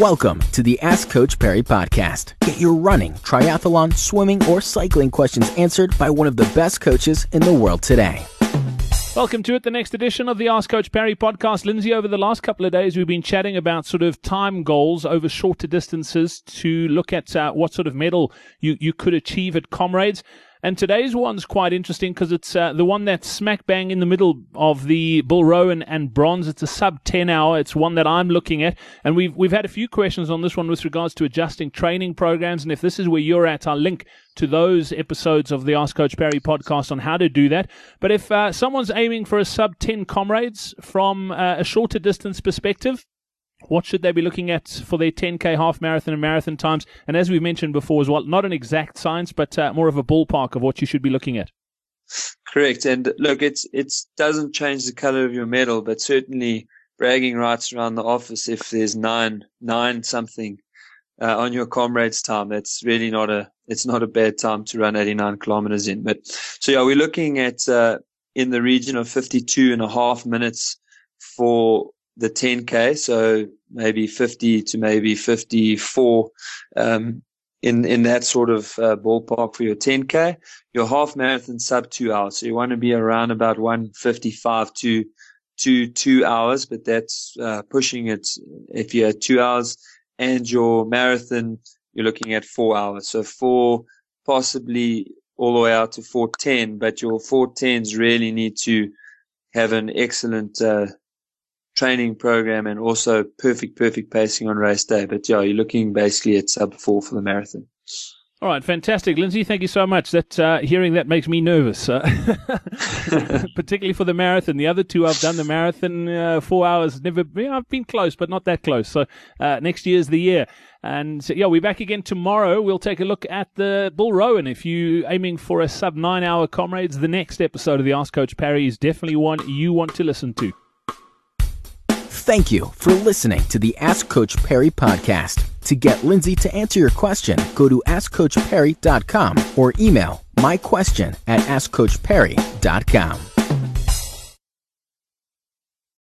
Welcome to the Ask Coach Parry podcast. Get your running, triathlon, swimming, or cycling questions answered by one of the best coaches in the world today. Welcome to it, the next edition of the Ask Coach Parry podcast. Lindsay, over the last couple of days, we've been chatting about sort of time goals over shorter distances to look at uh, what sort of medal you, you could achieve at Comrades. And today's one's quite interesting because it's uh, the one that's smack bang in the middle of the Bill Rowan and bronze. It's a sub 10 hour. It's one that I'm looking at. And we've, we've had a few questions on this one with regards to adjusting training programs. And if this is where you're at, I'll link to those episodes of the Ask Coach Parry podcast on how to do that. But if uh, someone's aiming for a sub 10 comrades from uh, a shorter distance perspective, what should they be looking at for their 10k half marathon and marathon times? And as we mentioned before as well, not an exact science, but uh, more of a ballpark of what you should be looking at. Correct. And look, it's it doesn't change the color of your medal, but certainly bragging rights around the office if there's nine nine something uh, on your comrades time. That's really not a it's not a bad time to run 89 kilometers in. But so yeah, we're looking at uh, in the region of 52 and a half minutes for the 10k. So maybe 50 to maybe 54, um, in, in that sort of uh, ballpark for your 10k. Your half marathon sub two hours. So you want to be around about 155 to, to two hours, but that's, uh, pushing it. If you're two hours and your marathon, you're looking at four hours. So four, possibly all the way out to 410, but your 410s really need to have an excellent, uh, training program and also perfect, perfect pacing on race day. But yeah, you're looking basically at sub four for the marathon. All right, fantastic, Lindsay. Thank you so much. That uh, hearing that makes me nervous, uh, particularly for the marathon. The other two, I've done the marathon uh, four hours. Never, yeah, I've been close, but not that close. So uh, next year's the year. And so, yeah, we're back again tomorrow. We'll take a look at the Bill Rowan. If you aiming for a sub nine hour comrades, the next episode of the Ask Coach Parry is definitely one you want to listen to. Thank you for listening to the Ask Coach Parry podcast. To get Lindsay to answer your question, go to AskCoachParry.com or email my question at AskCoachParry.com.